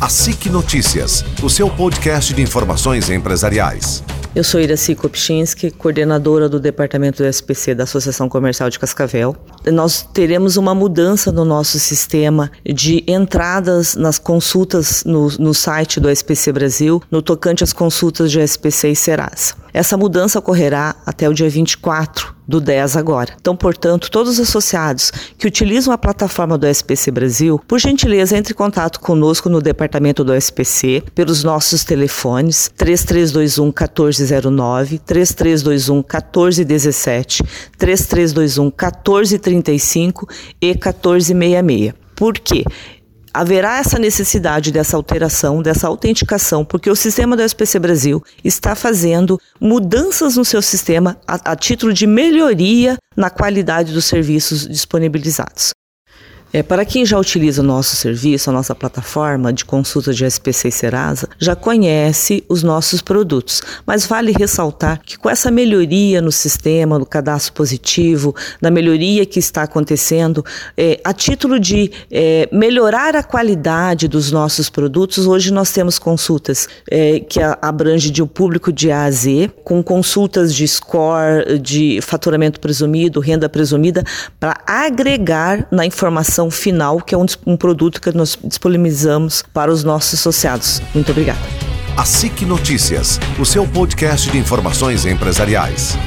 A SIC Notícias, o seu podcast de informações empresariais. Eu sou Iraci Kopchinski, coordenadora do Departamento do SPC da Associação Comercial de Cascavel. Nós teremos uma mudança no nosso sistema de entradas nas consultas no, no site do SPC Brasil, no tocante às consultas de SPC e Serasa. Essa mudança ocorrerá até o dia 24 do 10 agora. Então, portanto, todos os associados que utilizam a plataforma do SPC Brasil, por gentileza, entre em contato conosco no departamento do SPC pelos nossos telefones 3321 1409, 3321 1417, 3321 1435 e 1466. Por quê? Haverá essa necessidade dessa alteração, dessa autenticação, porque o sistema do SPC Brasil está fazendo mudanças no seu sistema a, a título de melhoria na qualidade dos serviços disponibilizados. É, para quem já utiliza o nosso serviço, a nossa plataforma de consulta de SPC e Serasa, já conhece os nossos produtos, mas vale ressaltar que com essa melhoria no sistema, no cadastro positivo, na melhoria que está acontecendo, é, a título de é, melhorar a qualidade dos nossos produtos, hoje nós temos consultas é, que abrange de um público de A a Z, com consultas de score, de faturamento presumido, renda presumida, para agregar na informação final, que é um, um produto que nós disponibilizamos para os nossos associados. Muito obrigada. A SIC Notícias, o seu podcast de informações empresariais.